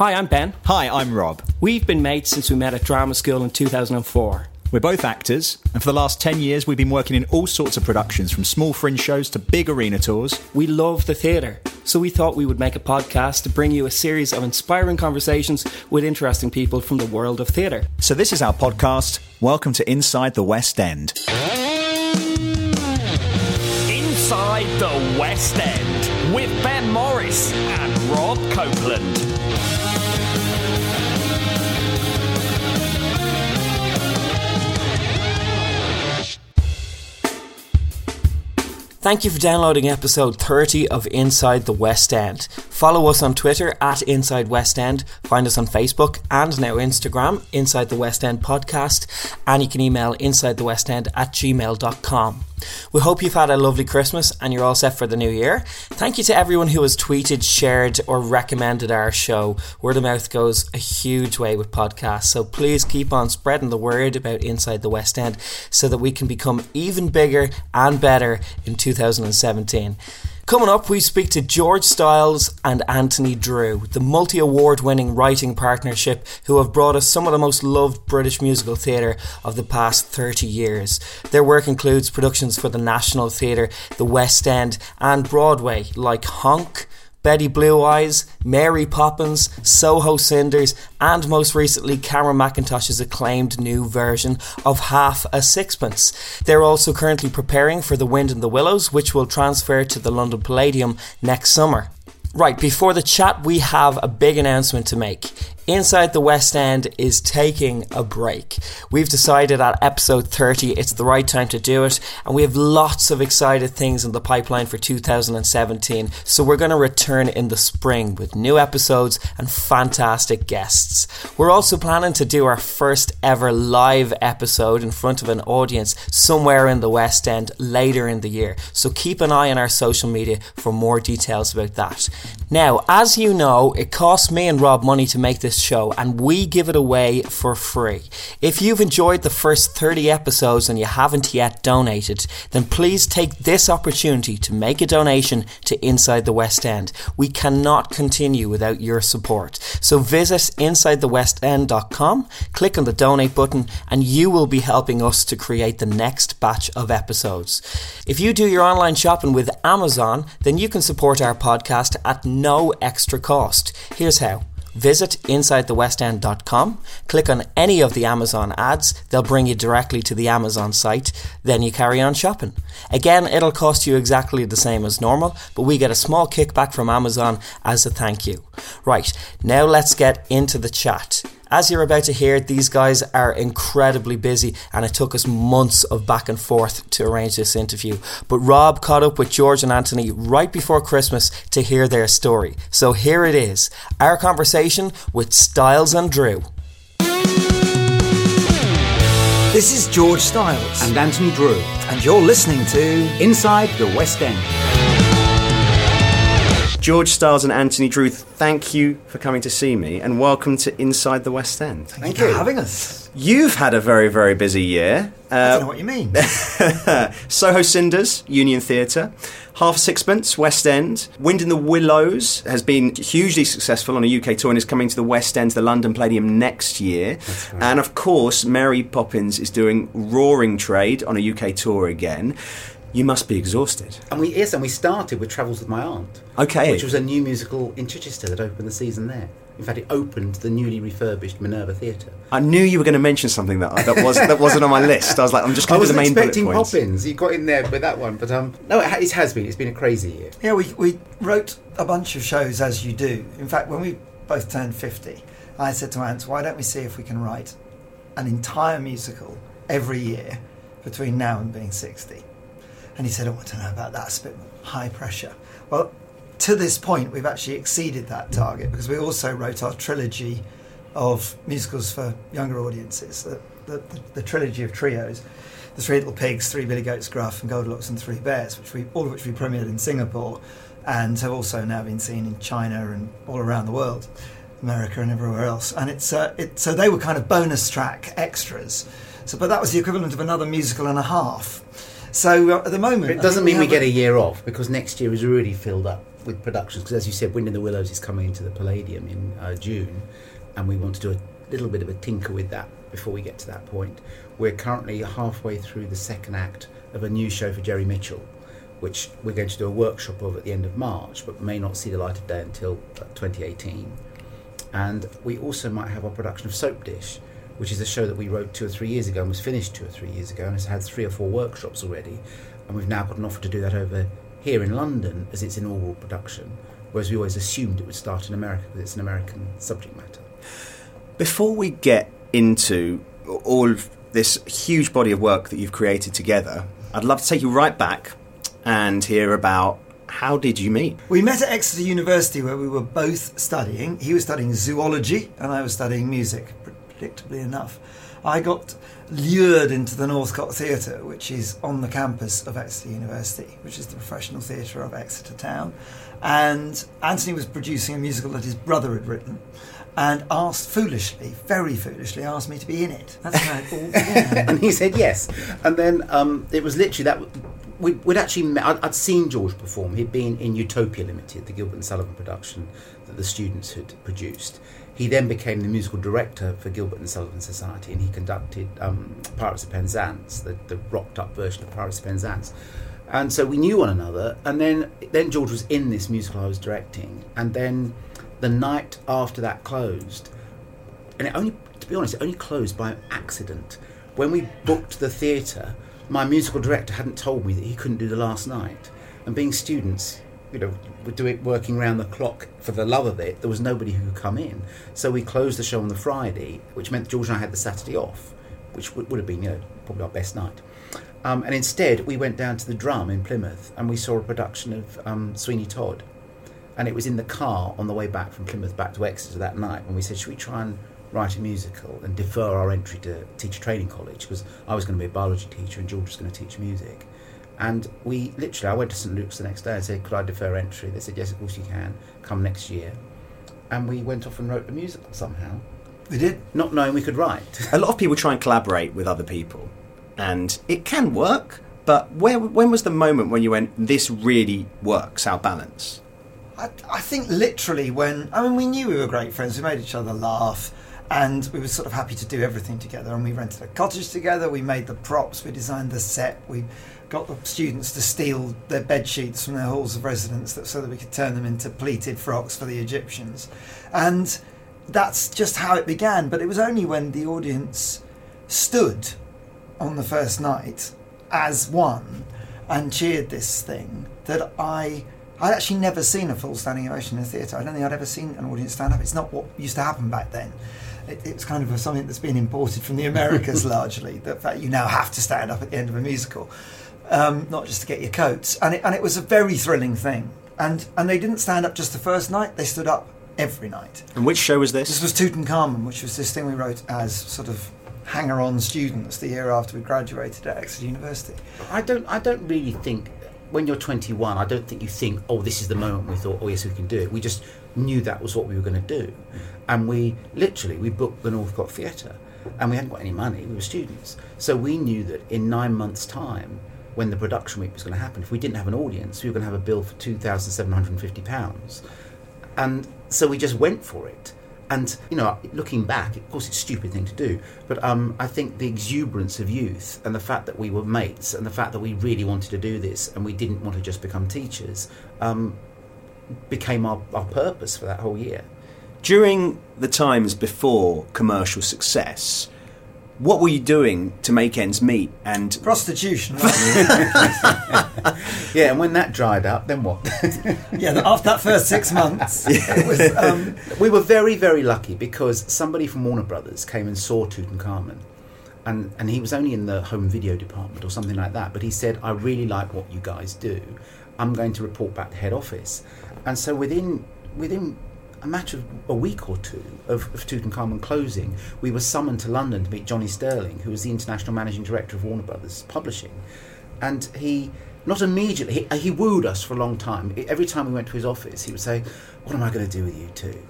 Hi, I'm Ben. Hi, I'm Rob. We've been mates since we met at drama school in 2004. We're both actors, and for the last 10 years, we've been working in all sorts of productions, from small fringe shows to big arena tours. We love the theatre, so we thought we would make a podcast to bring you a series of inspiring conversations with interesting people from the world of theatre. So, this is our podcast. Welcome to Inside the West End. Inside the West End with Ben Morris and Rob Copeland. Thank you for downloading episode 30 of Inside the West End. Follow us on Twitter at Inside West End, find us on Facebook and now Instagram, Inside the West End Podcast, and you can email inside the west end at gmail.com. We hope you've had a lovely Christmas and you're all set for the new year. Thank you to everyone who has tweeted, shared, or recommended our show. Word of mouth goes a huge way with podcasts, so please keep on spreading the word about Inside the West End so that we can become even bigger and better in 2017. Coming up, we speak to George Stiles and Anthony Drew, the multi award winning writing partnership who have brought us some of the most loved British musical theatre of the past 30 years. Their work includes productions for the National Theatre, the West End, and Broadway, like Honk. Betty Blue Eyes, Mary Poppins, Soho Cinders, and most recently Cameron Mackintosh's acclaimed new version of Half a Sixpence. They're also currently preparing for The Wind in the Willows, which will transfer to the London Palladium next summer. Right, before the chat, we have a big announcement to make. Inside the West End is taking a break. We've decided at episode 30 it's the right time to do it, and we have lots of excited things in the pipeline for 2017. So we're going to return in the spring with new episodes and fantastic guests. We're also planning to do our first ever live episode in front of an audience somewhere in the West End later in the year. So keep an eye on our social media for more details about that. Now, as you know, it costs me and Rob money to make this show, and we give it away for free. If you've enjoyed the first 30 episodes and you haven't yet donated, then please take this opportunity to make a donation to Inside the West End. We cannot continue without your support. So visit InsideTheWestEnd.com, click on the donate button, and you will be helping us to create the next batch of episodes. If you do your online shopping with Amazon, then you can support our podcast at no extra cost. Here's how. Visit InsideTheWestEnd.com, click on any of the Amazon ads, they'll bring you directly to the Amazon site, then you carry on shopping. Again, it'll cost you exactly the same as normal, but we get a small kickback from Amazon as a thank you. Right, now let's get into the chat. As you're about to hear, these guys are incredibly busy, and it took us months of back and forth to arrange this interview. But Rob caught up with George and Anthony right before Christmas to hear their story. So here it is our conversation with Stiles and Drew. This is George Stiles, and Anthony Drew, and you're listening to Inside the West End. George Stiles and Anthony Drew, thank you for coming to see me and welcome to Inside the West End. Thank, you for having us. You've had a very, very busy year. Uh, I don't know what you mean. Soho Cinders, Union Theatre, Half Sixpence, West End, Wind in the Willows has been hugely successful on a UK tour and is coming to the West End, to the London Palladium next year. Right. And of course, Mary Poppins is doing roaring trade on a UK tour again. You must be exhausted. And we yes, and we started with Travels with My Aunt. Okay. Which was a new musical in Chichester that opened the season there. In fact, it opened the newly refurbished Minerva Theatre. I knew you were going to mention something that that was that wasn't on my list. I was like, I'm just going to do the main expecting bullet points. Poppins. You got in there with that one, but um, no, it, it has been. It's been a crazy year. Yeah, we we wrote a bunch of shows as you do. In fact, when we both turned fifty, I said to Ant, "Why don't we see if we can write an entire musical every year between now and being 60? And he said, I want to know about that. It's a bit high pressure. Well, to this point, we've actually exceeded that target because we also wrote our trilogy of musicals for younger audiences, the, the, the, trilogy of trios. The Three Little Pigs, Three Billy Goats Gruff, and Goldilocks and Three Bears, which we all of which we premiered in Singapore, and have also now been seen in China and all around the world, America and everywhere else. And it's uh, it, so they were kind of bonus track extras. So, but that was the equivalent of another musical and a half. So uh, at the moment, it doesn't mean we, get a year off because next year is really filled up. with productions because, as you said, Wind in the Willows is coming into the Palladium in uh, June, and we want to do a little bit of a tinker with that before we get to that point. We're currently halfway through the second act of a new show for Jerry Mitchell, which we're going to do a workshop of at the end of March, but may not see the light of day until uh, 2018. And we also might have our production of Soap Dish, which is a show that we wrote two or three years ago and was finished two or three years ago and has had three or four workshops already. And we've now got an offer to do that over here in London as its inaugural production, whereas we always assumed it would start in America because it's an American subject matter. Before we get into all of this huge body of work that you've created together, I'd love to take you right back and hear about how did you meet? We met at Exeter University where we were both studying. He was studying zoology and I was studying music, predictably enough. I got lured into the Northcott Theatre, which is on the campus of Exeter University, which is the professional theatre of Exeter Town. And Anthony was producing a musical that his brother had written and asked foolishly, very foolishly, asked me to be in it. That's how it all began. and he said yes. And then um, it was literally that we'd, we'd actually met, I'd, I'd seen George perform. He'd been in Utopia Limited, the Gilbert and Sullivan production that the students had produced. He then became the musical director for Gilbert and Sullivan Society, and he conducted um, Pirates of Penzance, the, the rocked-up version of Pirates of Penzance. And so we knew one another. And then, then George was in this musical I was directing, and then the night after that closed, and it only, to be honest, it only closed by accident. When we booked the theatre, my musical director hadn't told me that he couldn't do the last night. And being students, you know, we're doing working round the clock for the love of it. There was nobody who could come in, so we closed the show on the Friday, which meant George and I had the Saturday off, which would, would have been, you know, probably our best night. Um, and instead, we went down to the Drum in Plymouth, and we saw a production of um, Sweeney Todd. And it was in the car on the way back from Plymouth back to Exeter that night when we said, should we try and write a musical and defer our entry to teacher training college because I was going to be a biology teacher and George was going to teach music. And we literally, I went to St Luke's the next day and said, could I defer entry? They said, yes, of course you can. Come next year. And we went off and wrote the musical somehow, we did. not knowing we could write. A lot of people try and collaborate with other people, and it can work. But where, when was the moment when you went, this really works, our balance? I, I think literally when I mean we knew we were great friends. We made each other laugh, and we were sort of happy to do everything together. And we rented a cottage together. We made the props. We designed the set. We got the students to steal their bed sheets from their halls of residence that, so that we could turn them into pleated frocks for the Egyptians. And that's just how it began. But it was only when the audience stood on the first night as one and cheered this thing that I I'd actually never seen a full standing ovation in a theatre. I don't think I'd ever seen an audience stand up. It's not what used to happen back then. It, it's kind of something that's been imported from the Americas largely. The fact you now have to stand up at the end of a musical, um, not just to get your coats. And it, and it was a very thrilling thing. And and they didn't stand up just the first night. They stood up every night. And which show was This this? was Tutankhamun, which was this thing we wrote as sort of hanger-on students the year after we graduated at Exeter University. I don't. I don't really think when you're 21. I don't think you think, oh, this is the moment we thought, oh yes, we can do it. We just knew that was what we were going to do, and we literally we booked the Northcott Theatre, and we hadn't got any money. We were students, so we knew that in nine months' time, when the production week was going to happen, if we didn't have an audience, we were going to have a bill for two thousand seven hundred and fifty pounds, and so we just went for it. And you know, looking back, of course, it's a stupid thing to do. But um, I think the exuberance of youth and the fact that we were mates and the fact that we really wanted to do this and we didn't want to just become teachers um, became our, our purpose for that whole year. During the times before commercial success, what were you doing to make ends meet? And Prostitution. Yeah, and when that dried up, then what? yeah, after that first six months, was. Um, we were very, very lucky because somebody from Warner Brothers came and saw Tutankhamun. And, and he was only in the home video department or something like that. But he said, I really like what you guys do. I'm going to report back to head office. And so within, within a matter of a week or two of, of Tutankhamun closing, we were summoned to London to meet Johnny Sterling, who was the international managing director of Warner Brothers Publishing. And he, not immediately, he, he wooed us for a long time. Every time we went to his office, he would say, What am I going to do with you two?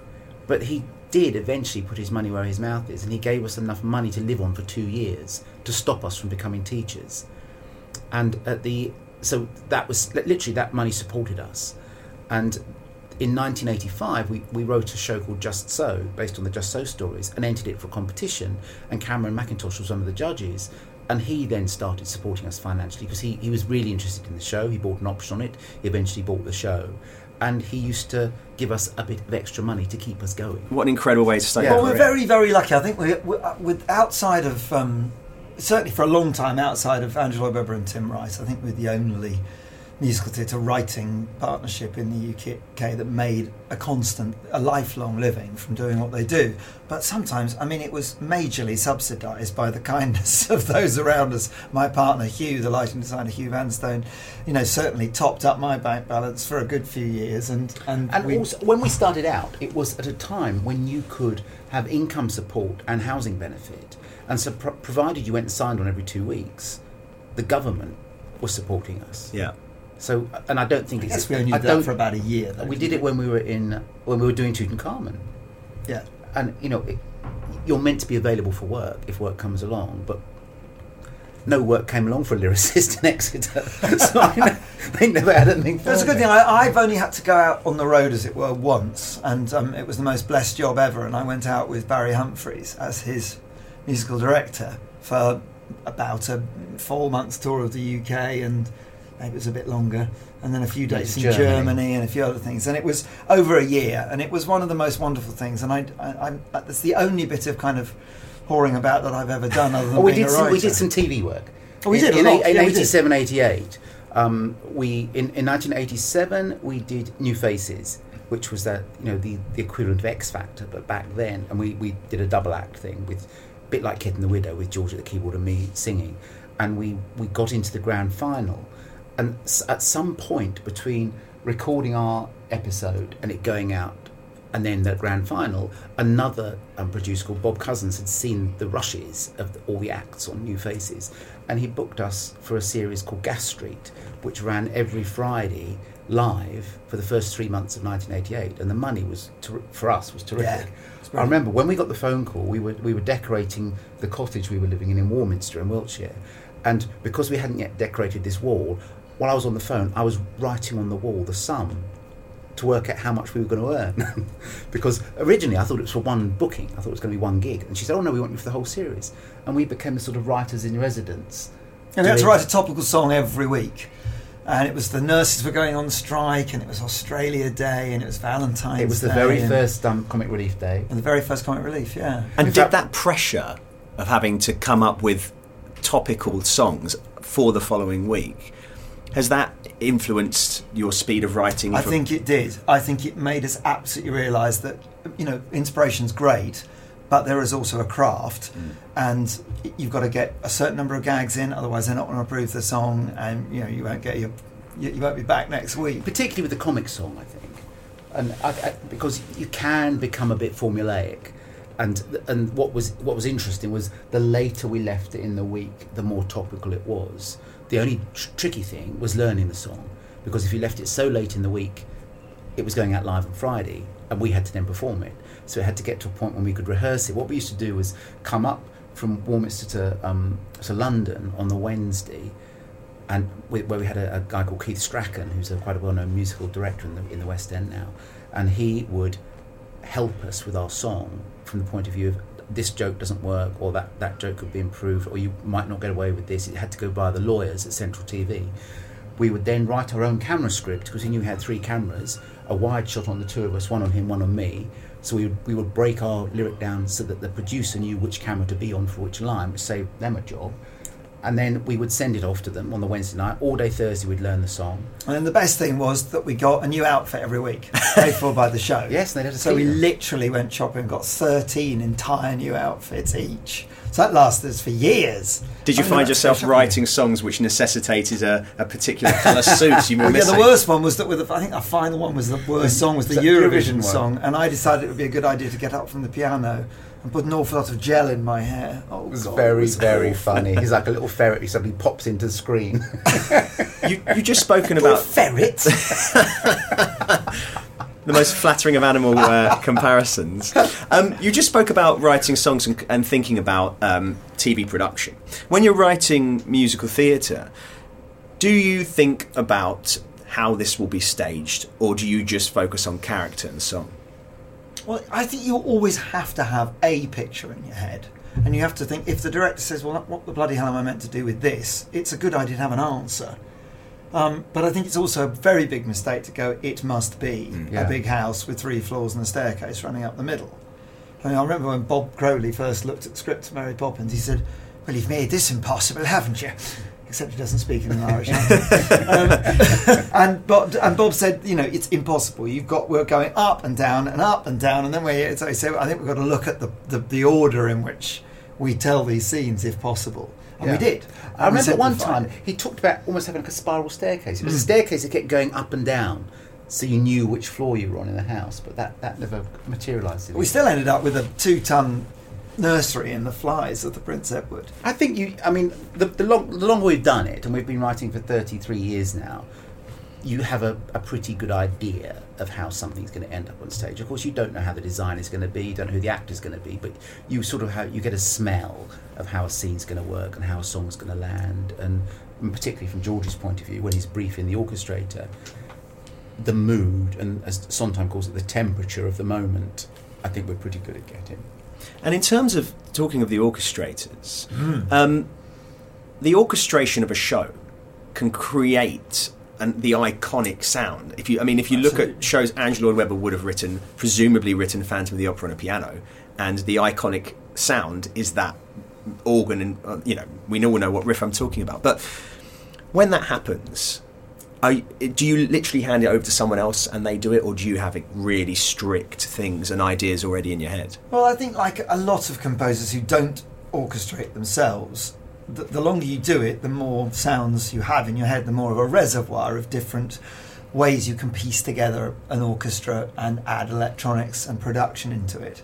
But he did eventually put his money where his mouth is, and he gave us enough money to live on for two years to stop us from becoming teachers. And at the so that was literally that money supported us, And in 1985, we, we wrote a show called Just So, based on the Just So stories, and entered it for competition. And Cameron Mackintosh was one of the judges. And he then started supporting us financially because he, he was really interested in the show. He bought an option on it. He eventually bought the show. And he used to give us a bit of extra money to keep us going. What an incredible way to start Yeah. Well, we're career. very, very lucky. I think we're, we're uh, with outside of um, certainly for a long time outside of Andrew Lloyd Webber and Tim Rice. I think we're the only musical theatre writing partnership in the UK that made a constant, a lifelong living from doing what they do. But sometimes, I mean, it was majorly subsidised by the kindness of those around us. My partner Hugh, the lighting designer Hugh Vanstone, you know, certainly topped up my bank balance for a good few years, and and, And we, also, when we started out, it was at a time when you could have income support and housing benefit. And so, pro- provided you went and signed on every two weeks, the government was supporting us. Yeah. So, and I don't think I it's. we only did that for about a year. Though, We didn't it when we were in when we were doing Tutankhamun, Yeah. and you know, it, you're meant to be available for work if work comes along, but no work came along for a lyricist in Exeter, so I know, they never had anything. For That's a good me. thing. I, I've only had to go out on the road, as it were, once, and um, it was the most blessed job ever. And I went out with Barry Humphries as his musical director for about a four months tour of the UK, and maybe it was a bit longer, and then a few days in Germany. Germany. and a few other things. And it was over a year, and it was one of the most wonderful things. And I, I, I that's the only bit of kind of whoring about that I've ever done, other than Oh, we did a some, we did some TV work. Oh, we in, did a in, lot. in Yeah, we 87, 88. Um, we in, in 1987 we did New Faces, which was that you know the, the equivalent of X Factor, but back then, and we, we did a double act thing with a bit like Kit and the Widow with George at the keyboard and me singing, and we we got into the grand final, and at some point between recording our episode and it going out and then the grand final, another um, producer called Bob Cousins had seen the rushes of the, all the acts on New Faces, and he booked us for a series called Gas Street, which ran every Friday live for the first three months of 1988, and the money was ter- for us was terrific. Yeah, I remember when we got the phone call, we were we were decorating the cottage we were living in in Warminster in Wiltshire, and because we hadn't yet decorated this wall, while I was on the phone, I was writing on the wall the sum to work out how much we were going to earn. because originally I thought it was for one booking, I thought it was going to be one gig. And she said, Oh no, we want you for the whole series. And we became a sort of writers in residence. And we had to write a topical song every week. And it was the nurses were going on strike, and it was Australia Day, and it was Valentine's It was the Day, very first um, Comic Relief Day. and the very first comic relief, yeah. And In did fact- that pressure of having to come up with topical songs for the following week has that influenced your speed of writing? I for- think it did. I think it made us absolutely realise that, you know, inspiration's great, but there is also a craft, Mm. and you've got to get a certain number of gags in, otherwise they're not going to approve the song, and you know you won't get your, you, you won't be back next week. particularly with the comic song, I think, and I, I, because you can become a bit formulaic. And and what was what was interesting was the later we left it in the week, the more topical it was. The only tr- tricky thing was learning the song, because if you left it so late in the week, it was going out live on Friday, and we had to then perform it. So it had to get to a point when we could rehearse it. What we used to do was come up from Warminster to um, to London on the Wednesday, and we, where we had a, a guy called Keith Strachan, who's a quite a well-known musical director in the in the West End now, and he would help us with our song from the point of view of this joke doesn't work, or that that joke could be improved, or you might not get away with this. It had to go by the lawyers at Central TV. We would then write our own camera script because he knew he had three cameras, a wide shot on the two of us, one on him, one on me. So we would, we would break our lyric down so that the producer knew which camera to be on for which line, which saved them a job. And then we would send it off to them on the Wednesday night. All day Thursday, we'd learn the song. And then the best thing was that we got a new outfit every week, paid for by the show. Yes, they did So we cleaner. literally went shopping and got 13 entire new outfits each. So that lasted us for years. Did you I mean, find yourself so writing songs which necessitated a, a particular colour suit you were Well, yeah, the worst one was that with the, I think our final one was the worst song was the the Eurovision, Eurovision song, and I decided it would be a good idea to get up from the piano and put an awful lot of gel in my hair. Oh, It was God, very, was very awful. funny. He's like a little ferret who suddenly pops into the screen. You you just spoken about ferret. the most flattering of animal uh, comparisons. Um, you just spoke about writing songs and, and thinking about um, TV production. When you're writing musical theatre, do you think about how this will be staged, or do you just focus on character and song? Well, I think you always have to have a picture in your head. And you have to think if the director says, well, what the bloody hell am I meant to do with this? It's a good idea to have an answer. Um, but I think it's also a very big mistake to go, it must be Yeah. a big house with three floors and a staircase running up the middle. I mean, I remember when Bob Crowley first looked at the script of Mary Poppins, he said, Well, you've made this impossible, haven't you? Except he doesn't speak in an Irish accent. um, and, Bob, and Bob said, You know, it's impossible. You've got, we're going up and down and up and down. And then we, so said, I think we've got to look at the, the, the order in which we tell these scenes if possible. And Yeah. we did. I And remember one time it. he talked about almost having like a spiral staircase. It was a staircase that kept going up and down, so you knew which floor you were on in the house. But that, that never materialised. We still ended up with a two ton nursery in the flies of the Prince Edward. I think you. I mean, the, the, long, the longer we've done it, and we've been writing for 33 years now, you have a, a pretty good idea of how something's going to end up on stage. Of course, you don't know how the design is going to be, you don't know who the actor's going to be, but you sort of have, you get a smell of how a scene's going to work and how a song's going to land, and, and particularly from George's point of view, when he's briefing the orchestrator, the mood and as Sondheim calls it, the temperature of the moment. I think we're pretty good at getting. And in terms of talking of the orchestrators, um, the orchestration of a show can create an, the iconic sound. If you, I mean, if you look at shows Andrew Lloyd Webber would have written, presumably written Phantom of the Opera on a piano, and the iconic sound is that organ, and uh, you know, we all know what riff I'm talking about. But when that happens, are, do you literally hand it over to someone else and they do it, or do you have really strict things and ideas already in your head? Well, I think like a lot of composers who don't orchestrate themselves, the, the longer you do it, the more sounds you have in your head, the more of a reservoir of different ways you can piece together an orchestra and add electronics and production into it.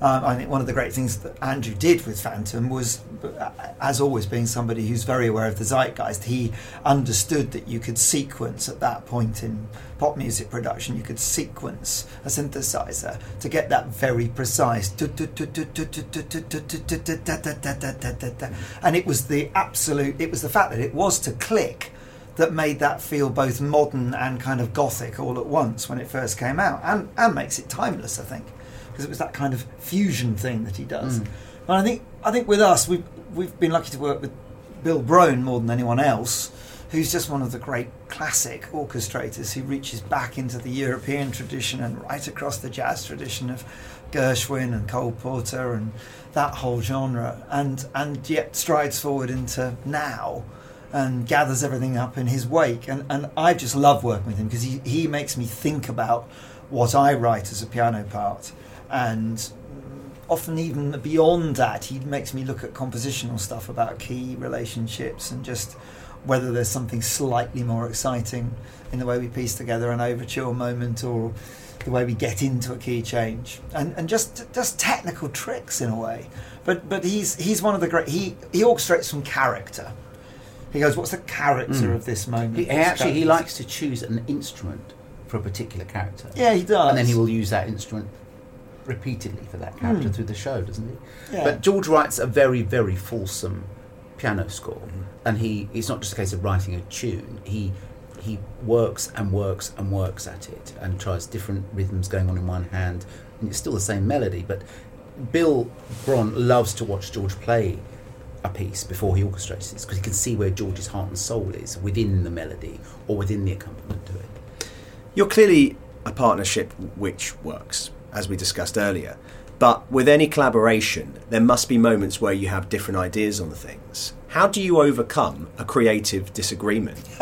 Um, I think one of the great things that Andrew did with Phantom was, uh, as always, being somebody who's very aware of the zeitgeist, he understood that you could sequence at that point in pop music production, you could sequence a synthesizer to get that very precise. And it was the absolute, it was the fact that it was to click that made that feel both modern and kind of gothic all at once when it first came out, and, and makes it timeless, I think, because it was that kind of fusion thing that he does. Mm. And I think I think with us, we've we've been lucky to work with Bill Brohn more than anyone else, who's just one of the great classic orchestrators who reaches back into the European tradition and right across the jazz tradition of Gershwin and Cole Porter and that whole genre, and and yet strides forward into now and gathers everything up in his wake. And, and I just love working with him because he, he makes me think about what I write as a piano part. And often, even beyond that, he makes me look at compositional stuff about key relationships and just whether there's something slightly more exciting in the way we piece together an overture moment or the way we get into a key change and, and just just technical tricks in a way but but he's he's one of the great he he orchestrates from character he goes, "What's the character hmm. of this moment?" He, he actually he likes to choose an instrument for a particular character. Yeah, he does. And then he will use that instrument repeatedly for that character Hmm. through the show, doesn't he? Yeah. But George writes a very, very fulsome piano score, and he it's not just a case of writing a tune. He he works and works and works at it, and tries different rhythms going on in one hand, and it's still the same melody. But Bill Brohn loves to watch George play a piece before he orchestrates it because he can see where George's heart and soul is within the melody or within the accompaniment to it. You're clearly a partnership which works, as we discussed earlier. But with any collaboration, there must be moments where you have different ideas on the things. How do you overcome a creative disagreement?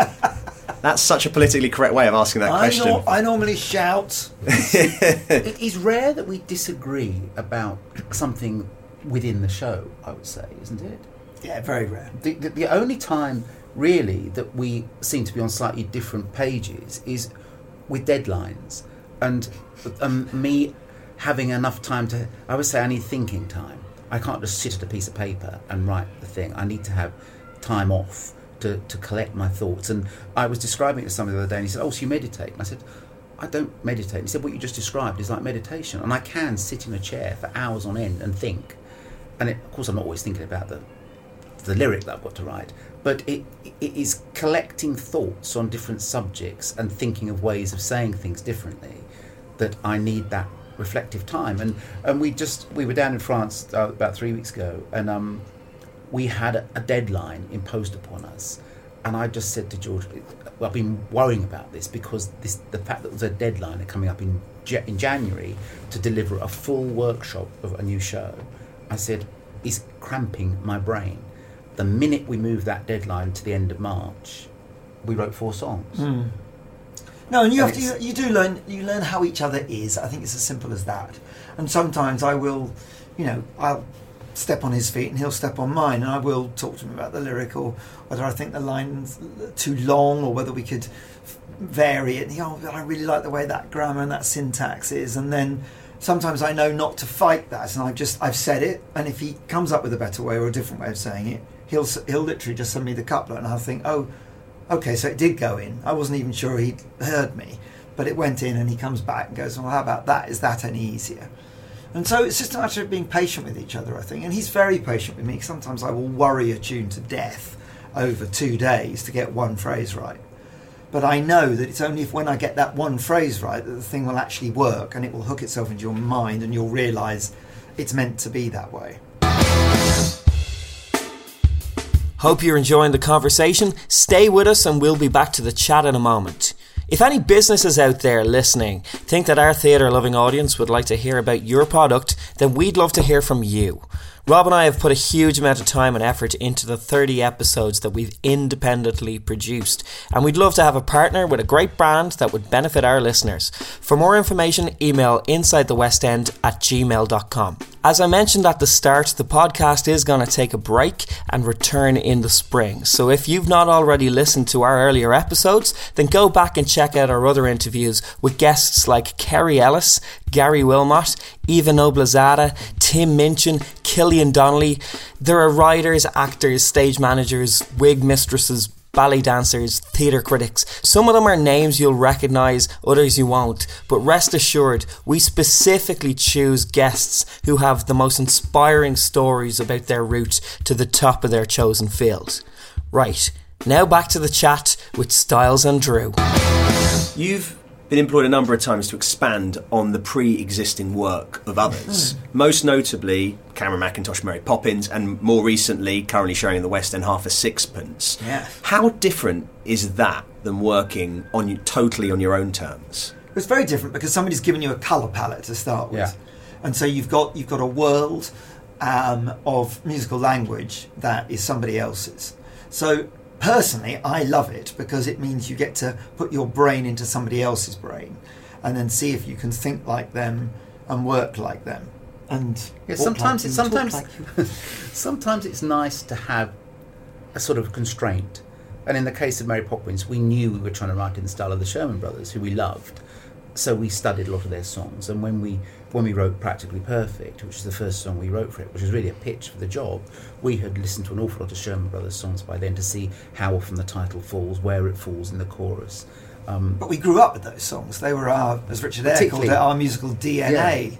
That's such a politically correct way of asking that I, question. nor- I normally shout. It is rare that we disagree about something within the show, I would say, isn't it? Yeah, very rare. The, the, the only time, really, that we seem to be on slightly different pages is with deadlines. And um, me having enough time to, I would say I need thinking time. I can't just sit at a piece of paper and write the thing. I need to have time off to, to collect my thoughts. And I was describing it to somebody the other day, and he said, Oh, so you meditate? And I said, I don't meditate. And he said, What you just described is like meditation. And I can sit in a chair for hours on end and think. And it, of course, I'm not always thinking about the the lyric that I've got to write, but it, it is collecting thoughts on different subjects and thinking of ways of saying things differently that I need that reflective time. And, and we just, we were down in France uh, about three weeks ago and um, we had a, a deadline imposed upon us. And I just said to George, well, I've been worrying about this because this, the fact that there was a deadline coming up in, in January to deliver a full workshop of a new show, I said, is cramping my brain. The minute we moved that deadline to the end of March, we wrote four songs. Mm. No, and you And have to, you, you do learn you learn how each other is. I think it's as simple as that. And sometimes I will, you know, I'll step on his feet and he'll step on mine, and I will talk to him about the lyric or whether I think the line's too long or whether we could vary it. And he, oh, I really like the way that grammar and that syntax is, and then sometimes I know not to fight that, and I've just I've said it, and if he comes up with a better way or a different way of saying it, he'll he'll literally just send me the couplet, and I'll think, oh, okay, so it did go in. I wasn't even sure he'd heard me, but it went in, and he comes back and goes, well, how about that? Is that any easier? And so it's just a matter of being patient with each other, I think. And he's very patient with me. Sometimes I will worry a tune to death over two days to get one phrase right. But I know that it's only if when I get that one phrase right that the thing will actually work and it will hook itself into your mind and you'll realise it's meant to be that way. Hope you're enjoying the conversation. Stay with us and we'll be back to the chat in a moment. If any businesses out there listening think that our theatre loving audience would like to hear about your product, then we'd love to hear from you. Rob and I have put a huge amount of time and effort into the 30 episodes that we've independently produced, and we'd love to have a partner with a great brand that would benefit our listeners. For more information, email insidethewestend at gmail.com. As I mentioned at the start, the podcast is going to take a break and return in the spring. So if you've not already listened to our earlier episodes, then go back and check out our other interviews with guests like Kerry Ellis, Gary Wilmot, Eva Noblezada, Tim Minchin, Killian Donnelly. There are writers, actors, stage managers, wig mistresses, ballet dancers, theatre critics. Some of them are names you'll recognise, others you won't. But rest assured, we specifically choose guests who have the most inspiring stories about their route to the top of their chosen field. Right, now back to the chat with Stiles and Drew. You've been employed a number of times to expand on the pre-existing work of others. Most notably, Cameron Mackintosh, Mary Poppins, and more recently, currently showing in the West End, Half a Sixpence. Yeah. How different is that than working on you totally on your own terms? It's very different because somebody's given you a colour palette to start with, Yeah. and so you've got you've got a world um, of musical language that is somebody else's. So personally, I love it because it means you get to put your brain into somebody else's brain, and then see if you can think like them and work like them. And Yeah, sometimes like it's sometimes like sometimes it's nice to have a sort of constraint. And in the case of Mary Poppins, we knew we were trying to write in the style of the Sherman Brothers, who we loved. So we studied a lot of their songs. And when we when we wrote Practically Perfect, which is the first song we wrote for it, which was really a pitch for the job, we had listened to an awful lot of Sherman Brothers songs by then to see how often the title falls, where it falls in the chorus. Um, But we grew up with those songs. They were our, as Richard Eyre called it, our musical DNA.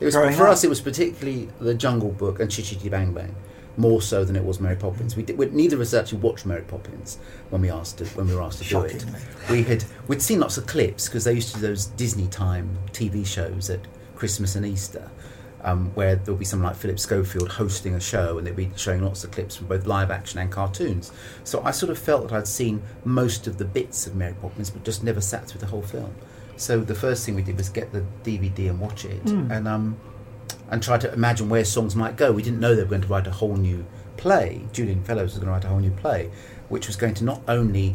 It was for up. us. It was particularly the Jungle Book and Chitty Chitty Bang Bang, more so than it was Mary Poppins. We, did, we neither of us actually watched Mary Poppins when we asked to, when we were asked to do it. We had we'd seen lots of clips because they used to do those Disney time TV shows at Christmas and Easter. Um, where there'll be someone like Philip Schofield hosting a show and they'll be showing lots of clips from both live action and cartoons. So I sort of felt that I'd seen most of the bits of Mary Poppins but just never sat through the whole film. So the first thing we did was get the DVD and watch it and um, and try to imagine where songs might go. We didn't know they were going to write a whole new play. Julian Fellowes was going to write a whole new play, which was going to not only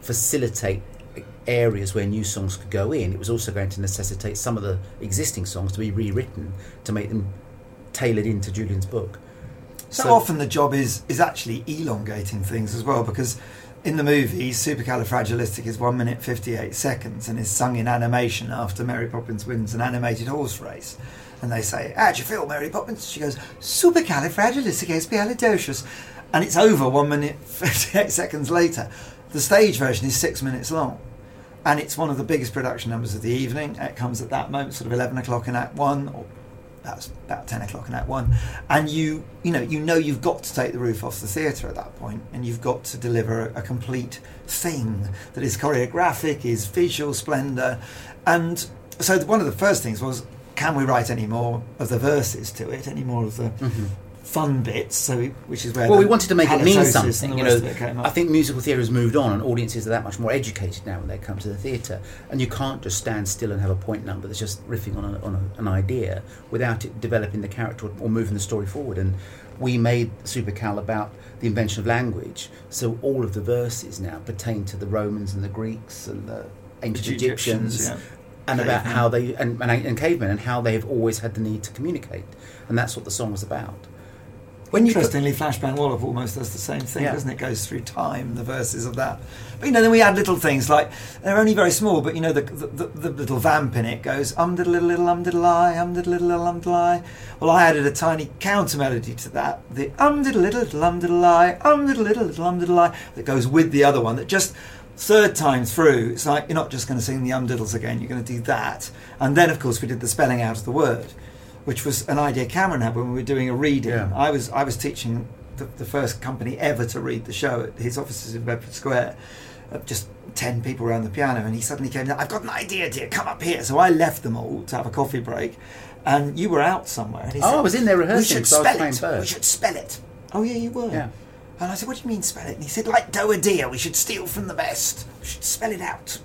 facilitate areas where new songs could go in, it was also going to necessitate some of the existing songs to be rewritten to make them tailored into Julian's book. So, often the job is is actually elongating things as well because in the movie Supercalifragilistic is one minute fifty eight seconds and is sung in animation after Mary Poppins wins an animated horse race. And they say, How'd you feel, Mary Poppins? She goes, Supercalifragilisticexpialidocious. And it's over one minute fifty eight seconds later. The stage version is six minutes long. And it's one of the biggest production numbers of the evening. It comes at that moment, sort of eleven o'clock in Act One or That's about ten o'clock in Act One, and you you know you know you've got to take the roof off the theatre at that point, and you've got to deliver a complete thing that is choreographic, is visual splendour, and so one of the first things was can we write any more of the verses to it, any more of the mm-hmm. fun bits? So we- which is where Well, we wanted to make it mean something. You know, of it came up. I think musical theatre has moved on, and audiences are that much more educated now when they come to the theatre. And you can't just stand still and have a point number that's just riffing on, a, on a, an idea without it developing the character or moving the story forward. And we made Supercal about the invention of language, so all of the verses now pertain to the Romans and the Greeks and the ancient The Egyptians, Egyptians. And about how they and, and, and cavemen and how they have always had the need to communicate, and that's what the song was about. When Interestingly, Flashbang Wallop almost does the same thing, Yeah. doesn't it? Goes through time, the verses of that. But you know, then we add little things like they're only very small, but you know, the the, the, the little vamp in it goes um diddle little little um diddle I, um diddle little little um diddle I. Well, I added a tiny counter melody to that, the um diddle little little um diddle I, um diddle little little um diddle I, that goes with the other one. That just third time through, it's like you're not just going to sing the um diddles again. You're going to do that, and then of course we did the spelling out of the word which was an idea Cameron had when we were doing a reading. Yeah. I was I was teaching the, the first company ever to read the show at his offices in Bedford Square. Uh, just ten people around the piano, and he suddenly came down. I've got an idea, dear. Come up here. So I left them all to have a coffee break, and you were out somewhere. And he Oh, said, I was in there rehearsing, We should so I was spell it. bird." We should spell it. Oh yeah, you were. Yeah. And I said, What do you mean spell it? And he said, Like doe a deer. We should steal from the best. We should spell it out.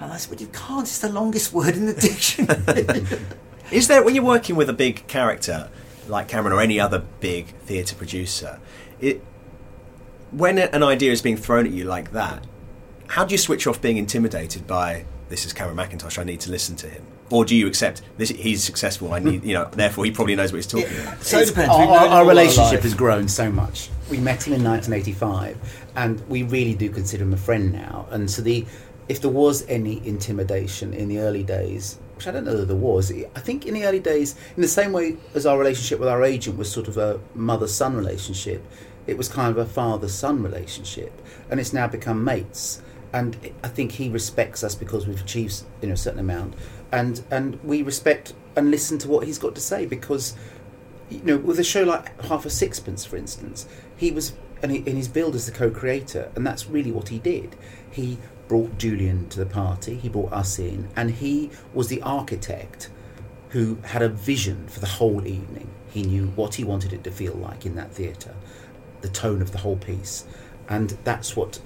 And I said, Well, you can't. It's the longest word in the dictionary. Is there when you're working with a big character like Cameron or any other big theatre producer, it when an idea is being thrown at you like that, how do you switch off being intimidated by this is Cameron Mackintosh? I need to listen to him, or do you accept this? He's successful. I need you know. Therefore, he probably knows what he's talking about. so it depends. Our, our, our relationship life. has grown so much. We met him in 1985, and we really do consider him a friend now. And so, the if there was any intimidation in the early days, which I don't know that there was, I think in the early days, in the same way as our relationship with our agent was sort of a mother-son relationship, it was kind of a father-son relationship, and it's now become mates. And I think he respects us because we've achieved you know a certain amount, and and we respect and listen to what he's got to say because you know, with a show like Half a Sixpence, for instance, he was, and, he, and he's billed as the co-creator, and that's really what he did. He brought Julian to the party, he brought us in, and he was the architect who had a vision for the whole evening. He knew what he wanted it to feel like in that theatre, the tone of the whole piece, and that's what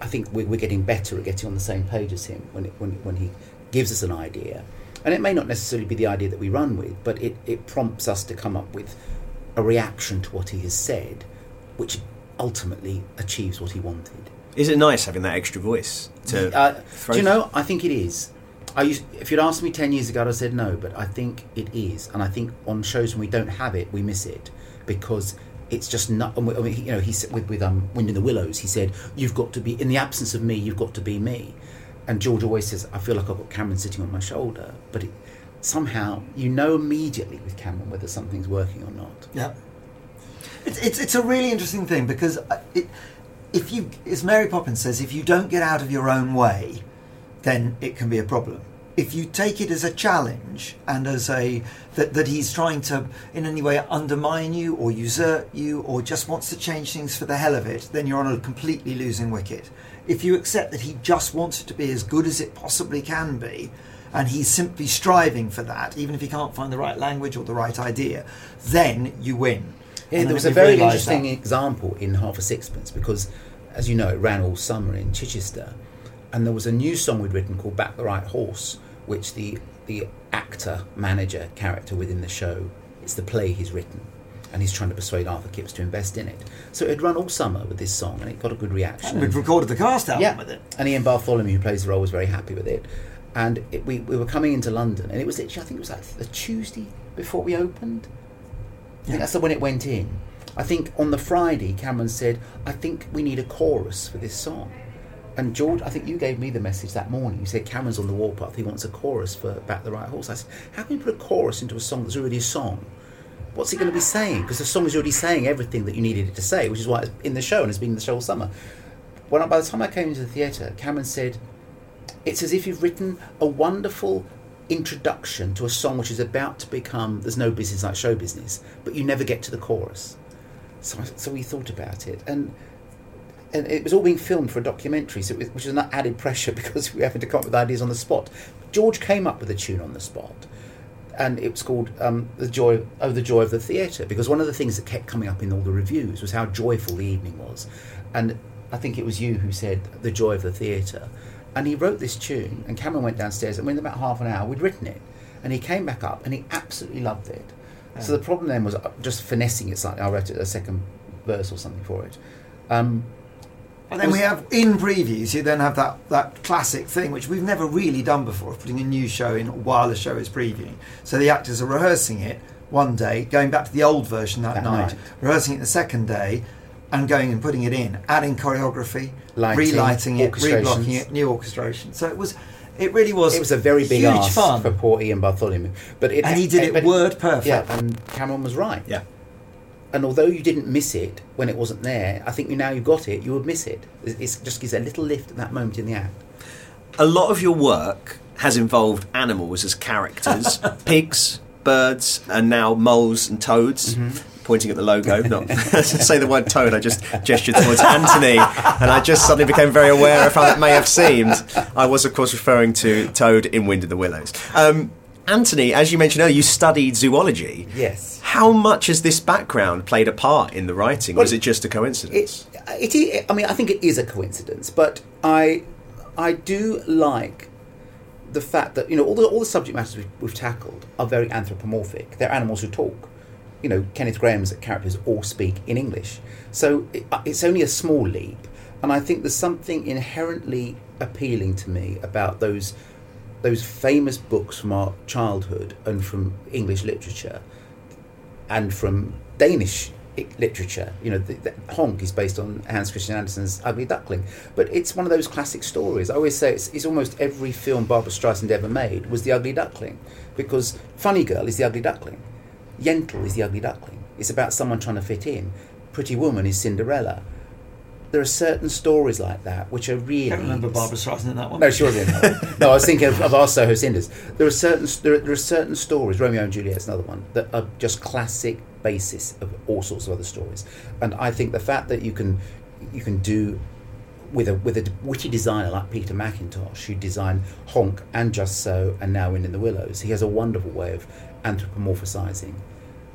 I think we're, we're getting better at getting on the same page as him when, it, when, when he gives us an idea. And it may not necessarily be the idea that we run with, but it, it prompts us to come up with a reaction to what he has said, which ultimately achieves what he wanted. Is it nice having that extra voice to Uh, do you know? I think it is. I used, if you'd asked me ten years ago, I'd have said no, but I think it is, and I think on shows when we don't have it, we miss it because it's just not. I mean, you know, he said with, with um, Wind in the Willows, he said, "You've got to be in the absence of me. You've got to be me." And George always says, "I feel like I've got Cameron sitting on my shoulder," but it, somehow you know immediately with Cameron whether something's working or not. Yeah. It's, it's, it's a really interesting thing because uh, it, if you, as Mary Poppins says, if you don't get out of your own way, then it can be a problem. If you take it as a challenge and as a that, that he's trying to in any way undermine you or usurp you or just wants to change things for the hell of it, then you're on a completely losing wicket. If you accept that he just wants it to be as good as it possibly can be, and he's simply striving for that, even if he can't find the right language or the right idea, then you win. Yeah, And there was a very interesting that. example in Half a Sixpence because, as you know, it ran all summer in Chichester, and there was a new song we'd written called "Back the Right Horse," which the the actor manager character within the show it's the play he's written, and he's trying to persuade Arthur Kipps to invest in it. So it had run all summer with this song, and it got a good reaction. And we'd recorded the cast album yeah, with it. and Ian Bartholomew, who plays the role, was very happy with it. And it, we, we were coming into London, and it was literally, I think it was like the Tuesday before we opened. I think that's when it went in. I think on the Friday, Cameron said, I think we need a chorus for this song. And George, I think you gave me the message that morning. You said Cameron's on the warpath, he wants a chorus for Back the Right Horse. I said, How can you put a chorus into a song that's already a song? What's it going to be saying? Because the song is already saying everything that you needed it to say, which is why it's in the show and has been in the show all summer. When I, by the time I came into the theatre, Cameron said, It's as if you've written a wonderful introduction to a song which is about to become there's no business like show business, but you never get to the chorus. So, so we thought about it, and and it was all being filmed for a documentary, so it was, which is an added pressure because we were having to come up with ideas on the spot. George came up with a tune on the spot, and it was called um, "The Joy of the Joy of the Theatre" because one of the things that kept coming up in all the reviews was how joyful the evening was, and I think it was you who said "The Joy of the Theatre," and he wrote this tune, and Cameron went downstairs, and within about half an hour we'd written it, and he came back up, and he absolutely loved it. So the problem then was just finessing it slightly. I wrote a second verse or something for it. Um, And then we have in previews, you then have that, that classic thing, which we've never really done before, of putting a new show in while the show is previewing. So the actors are rehearsing it one day, going back to the old version that, That night, night. rehearsing it the second day, and going and putting it in, adding choreography, Lighting, relighting it, orchestrations. reblocking it, new orchestration. So it was, it really was. it was a very big huge ask fun. for poor Ian Bartholomew, but it And he did it but word perfect. Yeah, and Cameron was right. Yeah. And although you didn't miss it when it wasn't there, I think you now you've got it, you would miss it. It just gives a little lift at that moment in the act. A lot of your work has involved animals as characters pigs, birds, and now moles and toads. Pointing at the logo, not to say the word toad, I just gestured towards Anthony, and I just suddenly became very aware of how that may have seemed. I was, of course, referring to Toad in Wind in the Willows. Um, Anthony, as you mentioned earlier, you studied zoology. Yes. How much has this background played a part in the writing, or Well, is it just a coincidence? It, it, I mean, I think it is a coincidence, but I, I do like the fact that you know all the all the subject matters we've, we've tackled are very anthropomorphic. They're animals who talk. You know, Kenneth Grahame's characters all speak in English, so it, uh, it's only a small leap. And I think there's something inherently appealing to me about those those famous books from our childhood and from English literature and from Danish literature. You know, the, the Honk is based on Hans Christian Andersen's Ugly Duckling, but it's one of those classic stories. I always say it's, it's almost every film Barbra Streisand ever made was The Ugly Duckling, because Funny Girl is The Ugly Duckling, Yentl is The Ugly Duckling. It's about someone trying to fit in. Pretty Woman is Cinderella. There are certain stories like that which are really. I don't remember Barbra Streisand in that one. No, she wasn't. no, I was thinking of, of our Soho Cinders. There are certain there are, there are certain stories. Romeo and Juliet's another one that are just classic basis of all sorts of other stories. And I think the fact that you can you can do with a with a witty designer like Peter McKintosh, who designed Honk and Just So and now Wind in the Willows, he has a wonderful way of anthropomorphizing,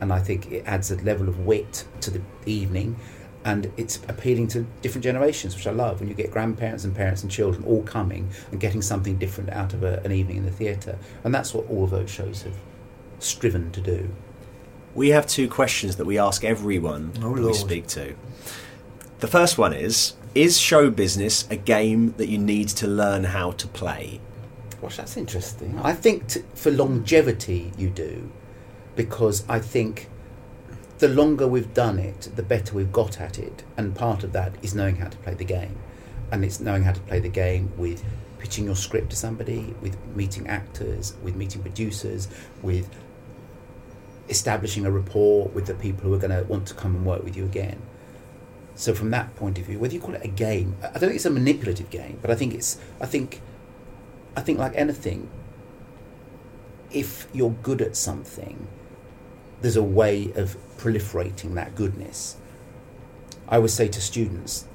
and I think it adds a level of wit to the evening. And it's appealing to different generations, which I love. When you get grandparents and parents and children all coming and getting something different out of a, an evening in the theatre, and that's what all of those shows have striven to do. We have two questions that we ask everyone Oh, that we speak to. The first one is Is show business a game that you need to learn how to play? Gosh, that's interesting. I think t- for longevity you do, because I think the longer we've done it, the better we've got at it, and part of that is knowing how to play the game, and it's knowing how to play the game with pitching your script to somebody, with meeting actors, with meeting producers, with establishing a rapport with the people who are going to want to come and work with you again. So from that point of view, whether you call it a game, I don't think it's a manipulative game, but I think it's I think I think like anything, if you're good at something, there's a way of proliferating that goodness. I always say to students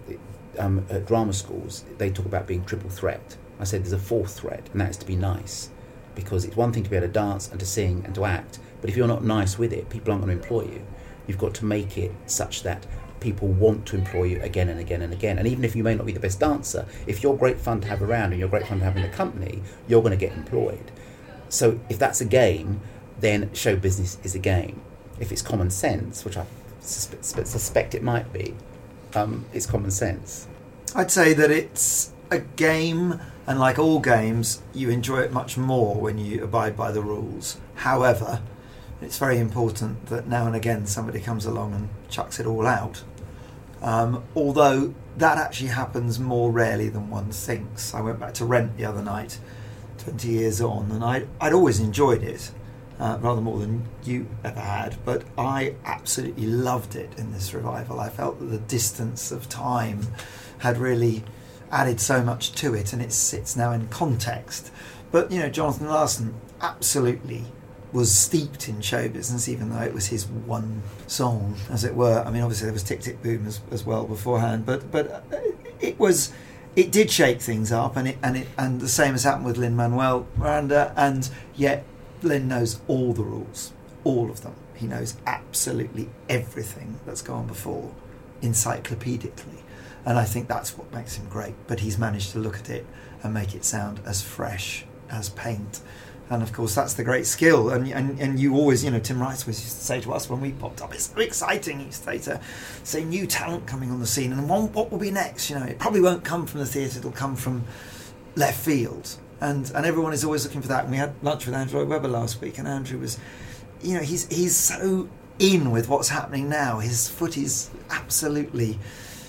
um, at drama schools, they talk about being triple threat. I said there's a fourth threat, and that is to be nice. Because it's one thing to be able to dance and to sing and to act, but if you're not nice with it, people aren't going to employ you. You've got to make it such that people want to employ you again and again and again. And even if you may not be the best dancer, if you're great fun to have around and you're great fun to have in the company, you're going to get employed. So if that's a game, then show business is a game. If it's common sense, which I suspe- suspe- suspect it might be, um, it's common sense. I'd say that it's a game, and like all games, you enjoy it much more when you abide by the rules. However, it's very important that now and again somebody comes along and chucks it all out. Um, although that actually happens more rarely than one thinks. I went back to Rent the other night, 20 years on, and I'd, I'd always enjoyed it, uh, rather more than you ever had, but I absolutely loved it in this revival. I felt that the distance of time had really added so much to it, and it sits now in context. But, you know, Jonathan Larson absolutely was steeped in show business, even though it was his one song, as it were. I mean, obviously there was Tick Tick Boom as, as well beforehand, but but uh, it was it did shake things up, and it and it and the same has happened with Lin Manuel Miranda, and yet Lin knows all the rules, all of them. He knows absolutely everything that's gone before, encyclopedically, and I think that's what makes him great. But he's managed to look at it and make it sound as fresh as paint. And of course, that's the great skill. And, and and you always, you know, Tim Rice was used to say to us when we popped up, "It's so exciting." He used to say to say new talent coming on the scene, and what will be next? You know, it probably won't come from the theatre; it'll come from left field. And and everyone is always looking for that. And we had lunch with Andrew Lloyd Webber last week, and Andrew was, you know, he's he's so in with what's happening now. His foot is absolutely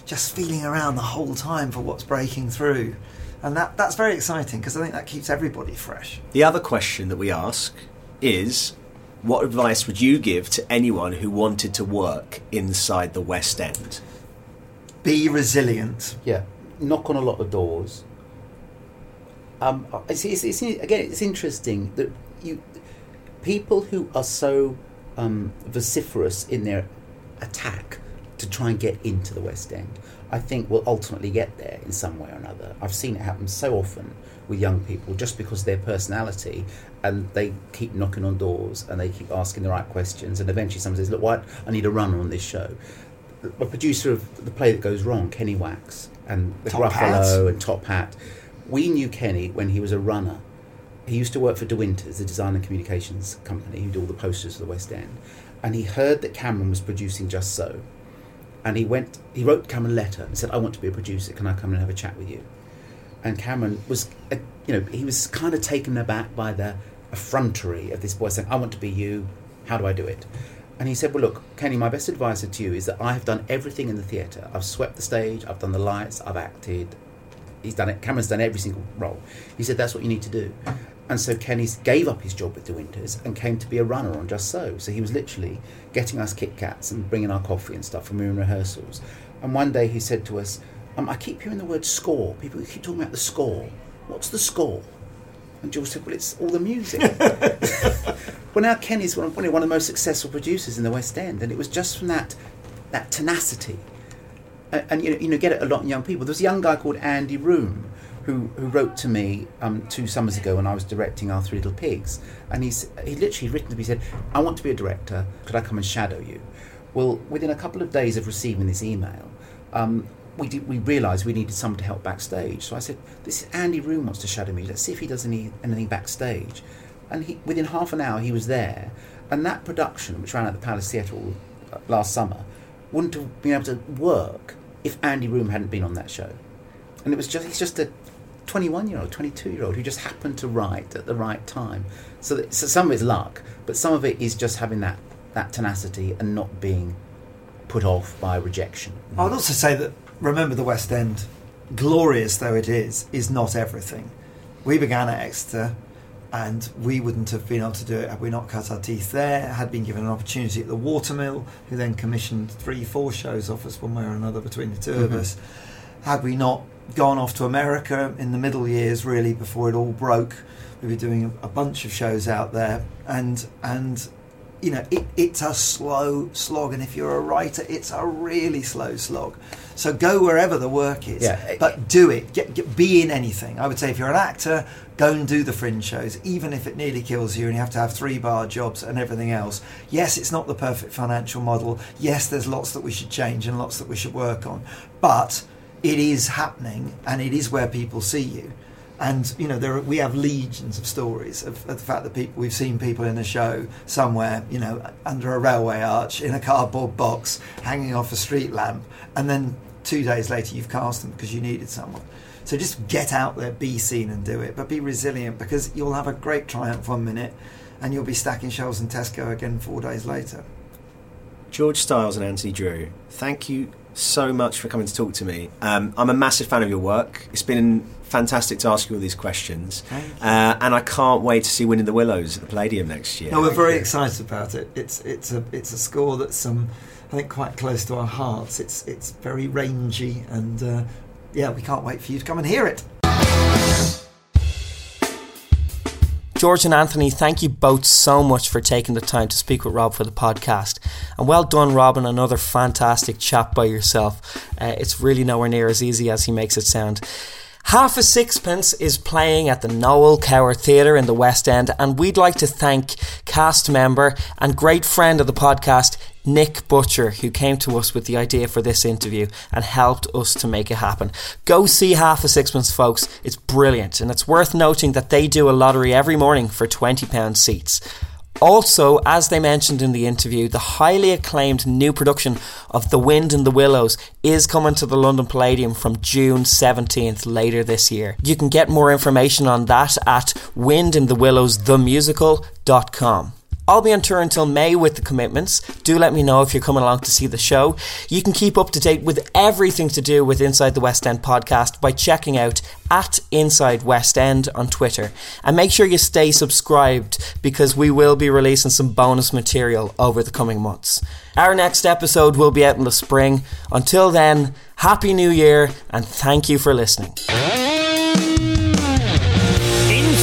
just feeling around the whole time for what's breaking through and that that's very exciting because I think that keeps everybody fresh. The other question that we ask is what advice would you give to anyone who wanted to work inside the West End? Be resilient. Yeah, knock on a lot of doors. Um, it's, it's, it's, again, it's interesting that you people who are so um, vociferous in their attack to try and get into the West End I think will ultimately get there in some way or another. I've seen it happen so often with young people just because their personality and they keep knocking on doors and they keep asking the right questions and eventually someone says, Look, what I need a runner on this show. A producer of the play that goes wrong, Kenny Wax and the Top Gruffalo Hat. and Top Hat. We knew Kenny when he was a runner. He used to work for Dewynters, the design and communications company. Who do all the posters for the West End. And he heard that Cameron was producing Just So. And he went he wrote Cameron a letter and said I want to be a producer. Can I come and have a chat with you? And Cameron was uh, you know he was kind of taken aback by the effrontery of this boy saying I want to be you. How do I do it? And he said well look Kenny my best advice to you is that I have done everything in the theatre. I've swept the stage. I've done the lights. I've acted he's done it Cameron's done every single role he said that's what you need to do and so Kenny gave up his job with Dewynters and came to be a runner on Just So. So he was literally getting us Kit Kats and bringing our coffee and stuff when we were in rehearsals. And one day he said to us, um, I keep hearing the word score. People keep talking about the score. What's the score? And George said, Well, it's all the music. well, now Kenny's one one of the most successful producers in the West End. And it was just from that, that tenacity. And, and you, know, you know, get it a lot in young people. There was a young guy called Andy Room who, who wrote to me um, two summers ago when I was directing Our Three Little Pigs. And he's, he literally written to me, said, I want to be a director, could I come and shadow you? Well, within a couple of days of receiving this email, um, we, did, we realised we needed someone to help backstage. So I said, this is Andy Room wants to shadow me, let's see if he does any, anything backstage. And he, within half an hour he was there, and that production, which ran at the Palace Theatre uh, last summer, wouldn't have been able to work if Andy Room hadn't been on that show. And it was just, he's just a 21 year old, 22 year old who just happened to write at the right time. So, that, so some of it's luck, but some of it is just having that, that tenacity and not being put off by rejection. I would also say that remember the West End, glorious though it is, is not everything. We began at Exeter, and we wouldn't have been able to do it had we not cut our teeth there. Had been given an opportunity at the Watermill, who then commissioned three, four shows off us one way or another between the 2 of Mhm. us. Had we not gone off to America in the middle years, really before it all broke, we were doing a, a bunch of shows out there, and and you know, it, it's a slow slog, and if you're a writer, it's a really slow slog. So go wherever the work is, Yeah. but do it. Get, get, be in anything. I would say if you're an actor, go and do the fringe shows, even if it nearly kills you and you have to have three bar jobs and everything else. Yes, it's not the perfect financial model. Yes, there's lots that we should change and lots that we should work on, but it is happening, and it is where people see you and you know there are, we have legions of stories of, of the fact that people we've seen people in a show somewhere you know under a railway arch in a cardboard box hanging off a street lamp and then two days later you've cast them because you needed someone so just get out there be seen and do it but be resilient because you'll have a great triumph one minute and you'll be stacking shelves in Tesco again four days later George Stiles and Anthony Drew, thank you so much for coming to talk to me. Um, I'm a massive fan of your work. It's been fantastic to ask you all these questions. Thank you. Uh, and I can't wait to see Wind in the Willows at the Palladium next year. No, we're very excited about it. It's it's a it's a score that's um, I think quite close to our hearts. It's it's very rangy, and uh, yeah, we can't wait for you to come and hear it. George and Anthony, thank you both so much for taking the time to speak with Rob for the podcast. And well done, Rob, and another fantastic chat by yourself. Uh, it's really nowhere near as easy as he makes it sound. Half a Sixpence is playing at the Noel Coward Theatre in the West End, and we'd like to thank cast member and great friend of the podcast, Nick Butcher, who came to us with the idea for this interview and helped us to make it happen. Go see Half a Sixpence, folks. It's brilliant, and it's worth noting that they do a lottery every morning for £20 seats. Also, as they mentioned in the interview, the highly acclaimed new production of The Wind in the Willows is coming to the London Palladium from June 17th later this year. You can get more information on that at windinthewillowsthemusical.com. I'll be on tour until May with the commitments. Do let me know if you're coming along to see the show. You can keep up to date with everything to do with Inside the West End podcast by checking out at Inside West End on Twitter. And make sure you stay subscribed because we will be releasing some bonus material over the coming months. Our next episode will be out in the spring. Until then, Happy New Year and thank you for listening.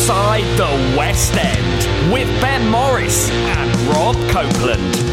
Inside the West End with Ben Morris and Rob Copeland.